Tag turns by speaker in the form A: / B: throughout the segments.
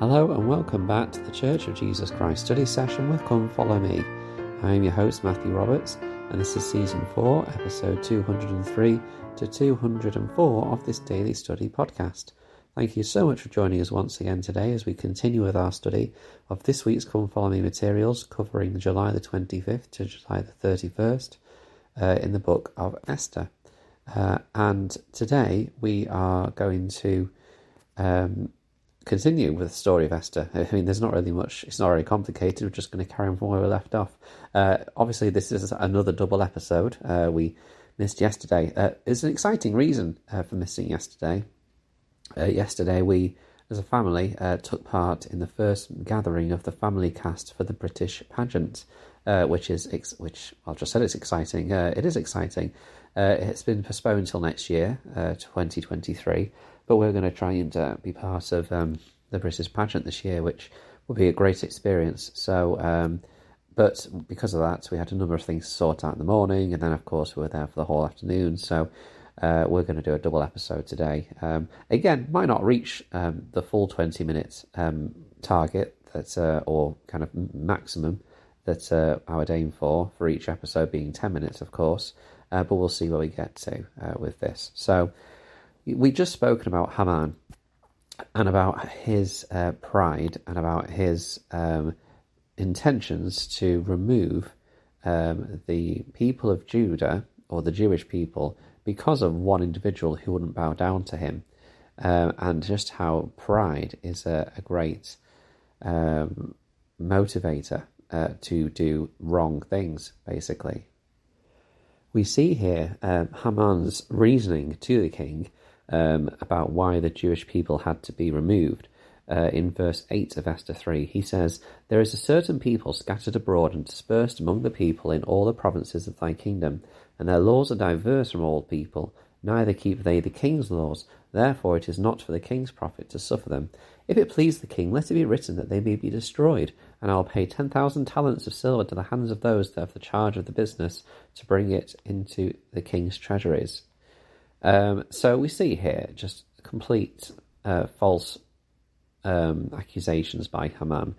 A: Hello and welcome back to the Church of Jesus Christ study session with Come Follow Me. I am your host Matthew Roberts, and this is season 4, episode 203 to 204 of this daily study podcast. Thank you so much for joining us once again today as we continue with our study of this week's Come Follow Me materials covering July the 25th to July the 31st uh, in the book of Esther. Uh, and today we are going to um, continue with the story of Esther. I mean, there's not really much, it's not very complicated. We're just going to carry on from where we left off. Uh, obviously, this is another double episode. Uh, we missed yesterday. Uh, an exciting reason uh, for missing yesterday. Uh, yesterday, we, as a family, uh, took part in the first gathering of the family cast for the British pageant. which is ex- which I just said it's exciting. it is exciting. It's been postponed until next year, 2023 but we're going to try and uh, be part of um, the British pageant this year, which will be a great experience. So, um, but because of that, we had a number of things to sort out in the morning, and then of course we were there for the whole afternoon. So. Uh, we're going to do a double episode today. Um, again, might not reach um, the full 20 minutes um, target that, uh, or kind of maximum that uh, I would aim for for each episode being 10 minutes, of course. Uh, but we'll see where we get to uh, with this. So, we just spoken about Haman and about his uh, pride and about his um, intentions to remove um, the people of Judah or the Jewish people because of one individual who wouldn't bow down to him, um, and just how pride is a, a great um, motivator uh, to do wrong things, basically. We see here um, Haman's reasoning to the king um, about why the Jewish people had to be removed. Uh, in verse 8 of Esther 3, he says, There is a certain people scattered abroad and dispersed among the people in all the provinces of thy kingdom, and their laws are diverse from all people, neither keep they the king's laws. Therefore it is not for the king's profit to suffer them. If it please the king, let it be written that they may be destroyed, and I will pay ten thousand talents of silver to the hands of those that have the charge of the business to bring it into the king's treasuries. Um, so we see here just complete uh, false um, accusations by Haman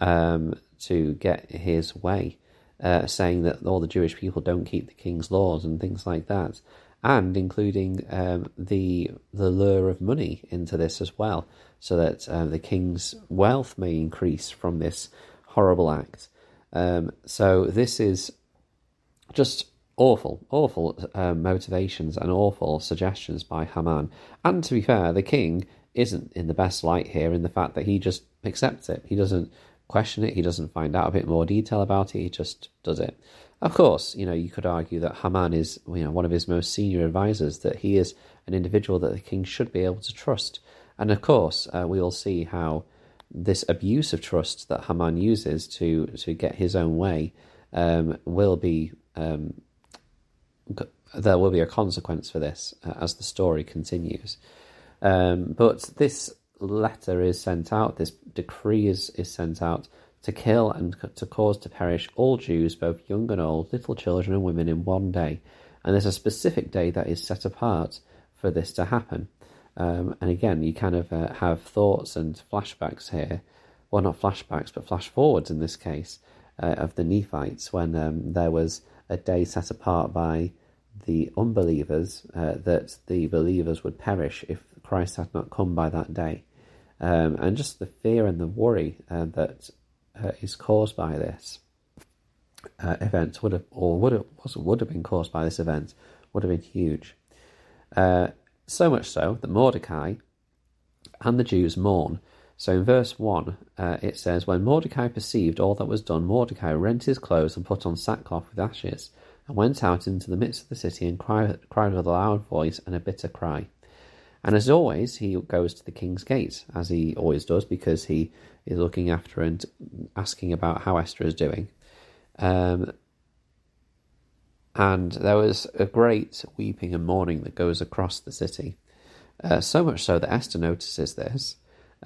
A: um, to get his way, uh, saying that all the Jewish people don't keep the king's laws and things like that, and including um, the the lure of money into this as well, so that uh, the king's wealth may increase from this horrible act. Um, so this is just awful, awful uh, motivations and awful suggestions by Haman. And to be fair, the king isn't in the best light here in the fact that he just accepts it. He doesn't question it. He doesn't find out a bit more detail about it. He just does it. Of course, you know, you could argue that Haman is, you know, one of his most senior advisors, that he is an individual that the king should be able to trust. And of course, uh, we will see how this abuse of trust that Haman uses to to get his own way um, will be um, there will be a consequence for this uh, as the story continues. Um, but this letter is sent out, this decree is, is sent out to kill and to cause to perish all Jews, both young and old, little children and women, in one day. And there's a specific day that is set apart for this to happen. Um, and again, you kind of uh, have thoughts and flashbacks here. Well, not flashbacks, but flash forwards in this case uh, of the Nephites when um, there was a day set apart by the unbelievers uh, that the believers would perish if Christ had not come by that day. Um, and just the fear and the worry uh, that uh, is caused by this uh, event would have, or would have, would have been caused by this event, would have been huge. Uh, so much so that Mordecai and the Jews mourn. So in verse 1, uh, it says, When Mordecai perceived all that was done, Mordecai rent his clothes and put on sackcloth with ashes and went out into the midst of the city and cried, cried with a loud voice and a bitter cry. And as always, he goes to the king's gate, as he always does, because he is looking after and asking about how Esther is doing. Um, and there was a great weeping and mourning that goes across the city. Uh, so much so that Esther notices this,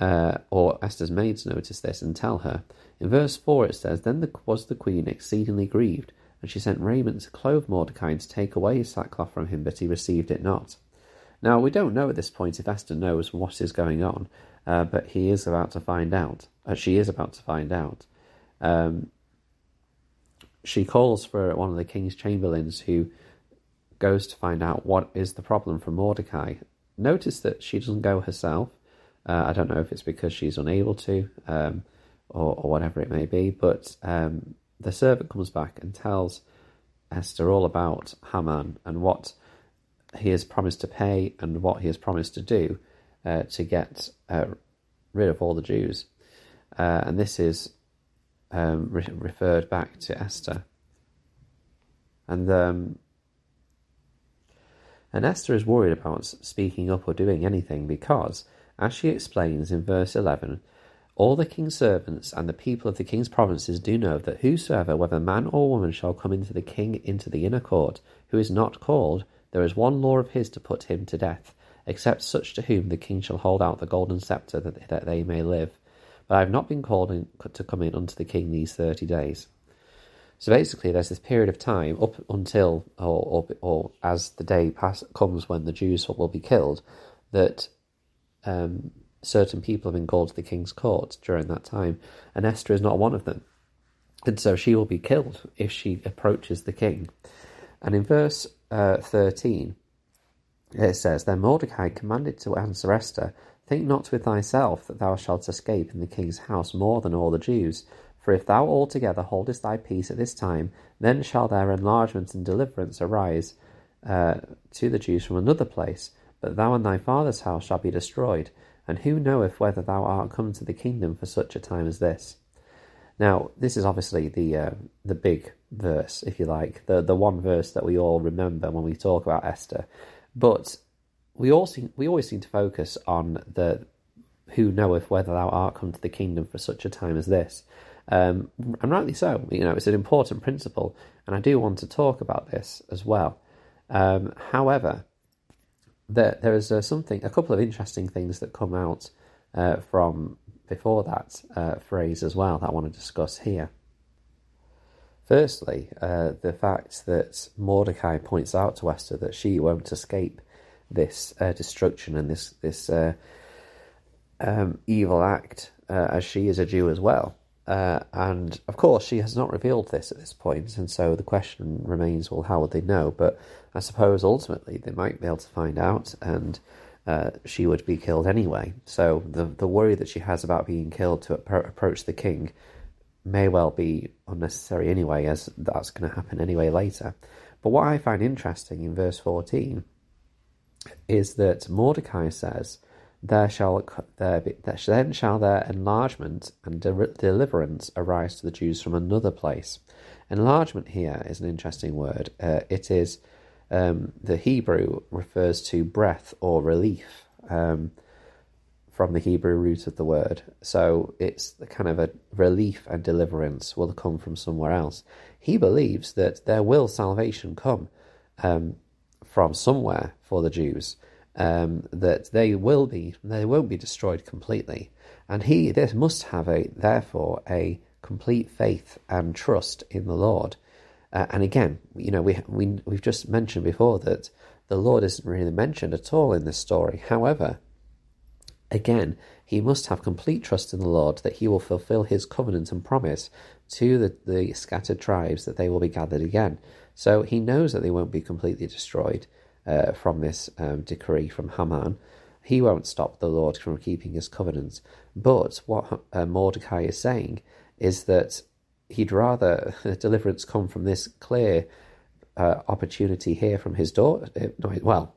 A: uh, or Esther's maids notice this and tell her. In verse 4 it says, Then the, was the queen exceedingly grieved, and she sent raiment to clothe Mordecai to take away his sackcloth from him, but he received it not. Now, we don't know at this point if Esther knows what is going on, uh, but he is about to find out. Uh, she is about to find out. Um, she calls for one of the king's chamberlains who goes to find out what is the problem for Mordecai. Notice that she doesn't go herself. Uh, I don't know if it's because she's unable to um, or, or, whatever it may be, but um, the servant comes back and tells Esther all about Haman and what he has promised to pay and what he has promised to do uh, to get uh, rid of all the Jews. Uh, and this is um, re- referred back to Esther. And um, and Esther is worried about speaking up or doing anything because, as she explains in verse 11, all the king's servants and the people of the king's provinces do know that whosoever, whether man or woman, shall come into the king into the inner court, who is not called, there is one law of his to put him to death, except such to whom the king shall hold out the golden sceptre that, that they may live. But I have not been called in, to come in unto the king these thirty days. So basically, there's this period of time up until, or, or, or as the day pass, comes when the Jews will be killed, that um, certain people have been called to the king's court during that time, and Esther is not one of them. And so she will be killed if she approaches the king. And in verse uh, 13, it says, Then Mordecai commanded to answer Esther, Think not with thyself that thou shalt escape in the king's house more than all the Jews. For if thou altogether holdest thy peace at this time, then shall their enlargement and deliverance arise uh, to the Jews from another place. But thou and thy father's house shall be destroyed. And who knoweth whether thou art come to the kingdom for such a time as this? Now, this is obviously the uh, the big verse, if you like, the the one verse that we all remember when we talk about Esther. But we all seem, we always seem to focus on the who knoweth whether thou art come to the kingdom for such a time as this. Um, and rightly so. You know, it's an important principle, and I do want to talk about this as well. Um, however, there there is uh, something, a couple of interesting things that come out uh, from before that uh, phrase as well that I want to discuss here. Firstly, uh, the fact that Mordecai points out to Esther that she won't escape this uh, destruction and this this uh, um, evil act, uh, as she is a Jew as well. Uh, and of course, she has not revealed this at this point, and so the question remains: Well, how would they know? But I suppose ultimately they might be able to find out, and uh, she would be killed anyway. So the the worry that she has about being killed to approach the king may well be unnecessary anyway, as that's going to happen anyway later. But what I find interesting in verse fourteen is that Mordecai says, "There shall there be, then shall their enlargement and de- deliverance arise to the Jews from another place." Enlargement here is an interesting word. Uh, it is um, the Hebrew refers to breath or relief um, from the Hebrew root of the word. So it's the kind of a relief and deliverance will come from somewhere else. He believes that there will salvation come um, from somewhere for the Jews. Um, that they will be, they won't be destroyed completely, and he this must have a therefore a complete faith and trust in the Lord. Uh, and again, you know, we we we've just mentioned before that the Lord isn't really mentioned at all in this story. However, again, he must have complete trust in the Lord that he will fulfill his covenant and promise to the, the scattered tribes that they will be gathered again. So he knows that they won't be completely destroyed uh, from this um, decree from Haman. He won't stop the Lord from keeping his covenant. But what uh, Mordecai is saying is that he'd rather deliverance come from this clear uh, opportunity here from his daughter, uh, well,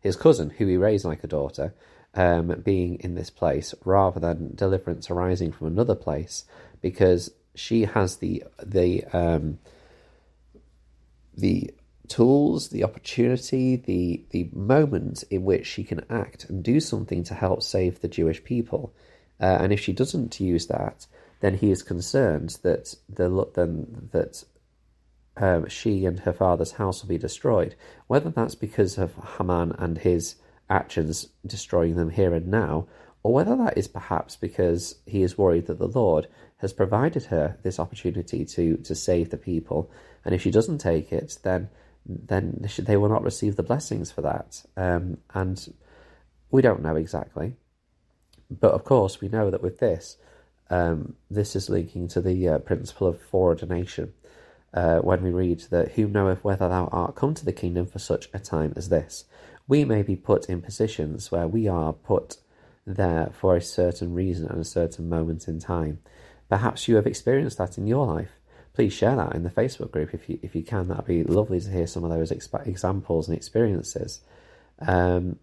A: his cousin, who he raised like a daughter, um, being in this place, rather than deliverance arising from another place, because she has the the um, the tools, the opportunity, the the moment in which she can act and do something to help save the Jewish people. Uh, and if she doesn't use that, then he is concerned that the then that um, she and her father's house will be destroyed. Whether that's because of Haman and his actions destroying them here and now, or whether that is perhaps because he is worried that the Lord has provided her this opportunity to to save the people, and if she doesn't take it, then then they will not receive the blessings for that. Um, and we don't know exactly. But of course, we know that with this, um, this is linking to the uh, principle of foreordination. Uh, when we read that, Who knoweth whether thou art come to the kingdom for such a time as this? We may be put in positions where we are put there for a certain reason and a certain moment in time. Perhaps you have experienced that in your life. Please share that in the Facebook group if you if you can. That'd be lovely to hear some of those examples and experiences. Um,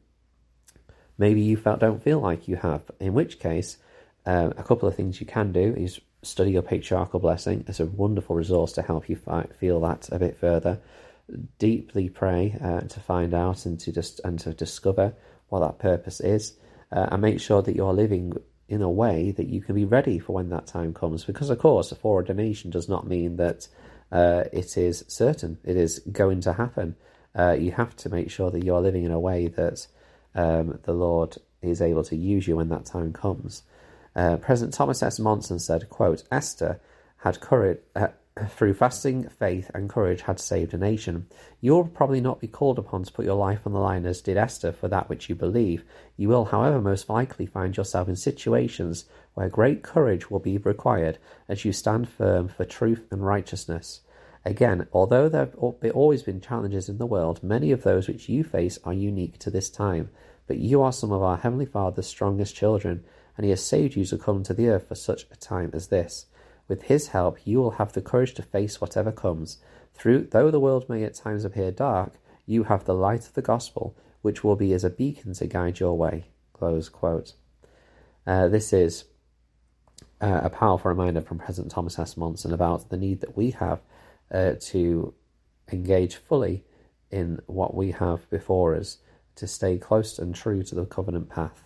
A: maybe you felt, don't feel like you have. In which case, uh, a couple of things you can do is study your patriarchal blessing. It's a wonderful resource to help you feel that a bit further. Deeply pray uh, to find out and to just and to discover what that purpose is, uh, and make sure that you're living in a way that you can be ready for when that time comes. Because of course, a foreordination does not mean that uh, it is certain; it is going to happen. Uh, you have to make sure that you're living in a way that um, the Lord is able to use you when that time comes. Uh, President Thomas S. Monson said, quote, Esther had courage, uh, through fasting, faith, and courage had saved a nation. You will probably not be called upon to put your life on the line as did Esther for that which you believe. You will, however, most likely find yourself in situations where great courage will be required as you stand firm for truth and righteousness. Again, although there have always been challenges in the world, many of those which you face are unique to this time. But you are some of our Heavenly Father's strongest children, and He has saved you to come to the earth for such a time as this. With His help, you will have the courage to face whatever comes. Through, though the world may at times appear dark, you have the light of the gospel, which will be as a beacon to guide your way. Close quote. Uh, this is uh, a powerful reminder from President Thomas S. Monson about the need that we have uh, to engage fully in what we have before us, to stay close and true to the covenant path.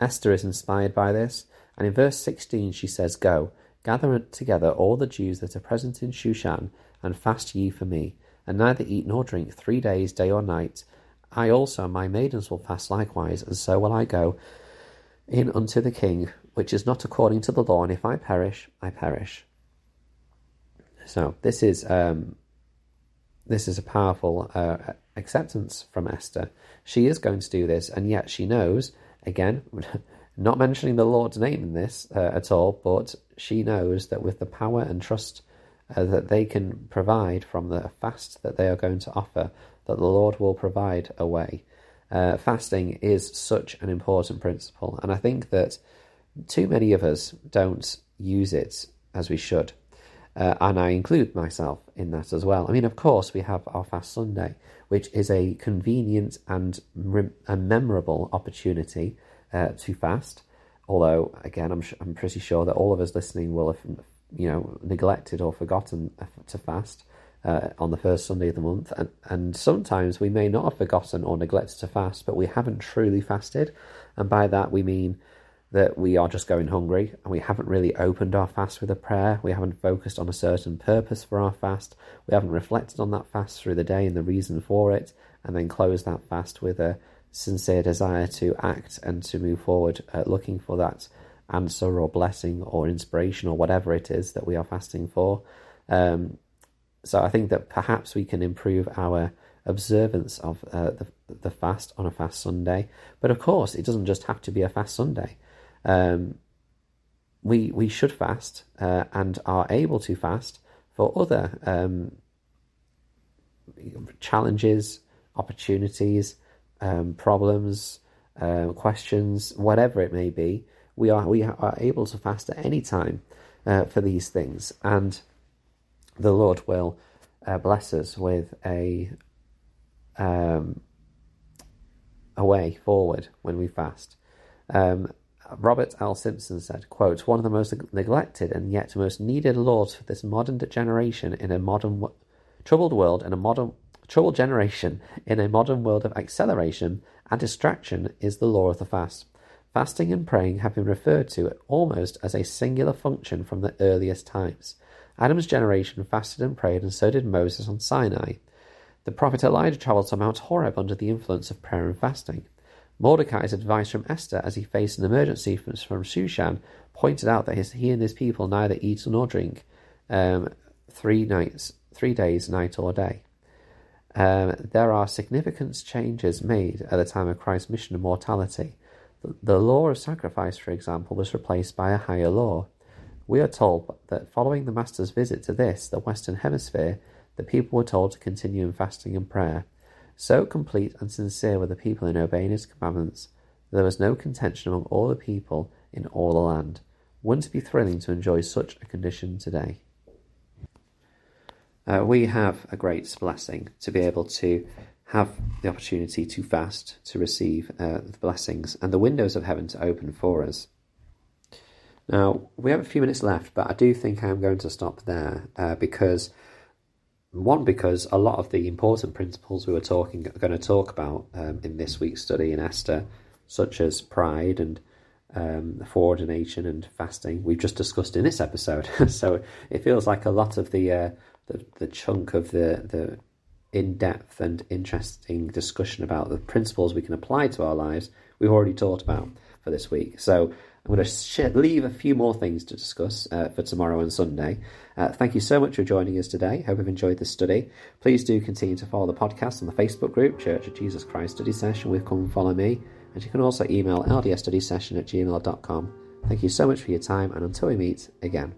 A: Esther is inspired by this, and in verse 16 she says, Go, gather together all the Jews that are present in Shushan, and fast ye for me, and neither eat nor drink three days, day or night. I also my maidens will fast likewise, and so will I go in unto the king, which is not according to the law, and if I perish, I perish. So this is um, this is a powerful uh, acceptance from Esther. She is going to do this, and yet she knows again, not mentioning the Lord's name in this uh, at all, but she knows that with the power and trust uh, that they can provide from the fast that they are going to offer, that the Lord will provide a way. Uh, fasting is such an important principle, and I think that too many of us don't use it as we should. Uh, and I include myself in that as well. I mean, of course, we have our Fast Sunday, which is a convenient and a memorable opportunity uh, to fast. Although, again, I'm, I'm pretty sure that all of us listening will have, you know, neglected or forgotten to fast uh, on the first Sunday of the month. And, and sometimes we may not have forgotten or neglected to fast, but we haven't truly fasted. And by that, we mean that we are just going hungry and we haven't really opened our fast with a prayer. We haven't focused on a certain purpose for our fast. We haven't reflected on that fast through the day and the reason for it, and then closed that fast with a sincere desire to act and to move forward, uh, looking for that answer or blessing or inspiration or whatever it is that we are fasting for. Um, so I think that perhaps we can improve our observance of uh, the, the fast on a fast Sunday. But of course, it doesn't just have to be a fast Sunday um, we we should fast uh, and are able to fast for other um, challenges, opportunities, um, problems, uh, questions, whatever it may be. We are we are able to fast at any time uh, for these things, and the Lord will uh, bless us with a um, a way forward when we fast. Um, Robert L. Simpson said, quote, one of the most neglected and yet most needed laws for this modern generation in a modern troubled world in a modern troubled generation in a modern world of acceleration and distraction is the law of the fast. Fasting and praying have been referred to almost as a singular function from the earliest times. Adam's generation fasted and prayed, and so did Moses on Sinai. The prophet Elijah travelled to Mount Horeb under the influence of prayer and fasting. Mordecai's advice from Esther as he faced an emergency from, from Shushan pointed out that his, he and his people neither eat nor drink um, three nights, three days, night or day. Um, there are significant changes made at the time of Christ's mission and mortality. The, the law of sacrifice, for example, was replaced by a higher law. We are told that following the Master's visit to this, the Western Hemisphere, the people were told to continue in fasting and prayer. So complete and sincere were the people in obeying his commandments that there was no contention among all the people in all the land. Wouldn't it be thrilling to enjoy such a condition today? Uh, we have a great blessing to be able to have the opportunity to fast, to receive uh, the blessings, and the windows of heaven to open for us. Now, we have a few minutes left, but I do think I'm going to stop there uh, because, one, because a lot of the important principles we were talking are going to talk about um, in this week's study in Esther, such as pride and um, foreordination and fasting, we've just discussed in this episode. so it feels like a lot of the uh, the, the chunk of the, the in depth and interesting discussion about the principles we can apply to our lives we've already talked about for this week. So I'm going to leave a few more things to discuss uh, for tomorrow and Sunday. Uh, thank you so much for joining us today. Hope you've enjoyed this study. Please do continue to follow the podcast on the Facebook group, Church of Jesus Christ Study Session with Come and Follow Me. And you can also email ldsstudysession at gmail.com. Thank you so much for your time, and until we meet again.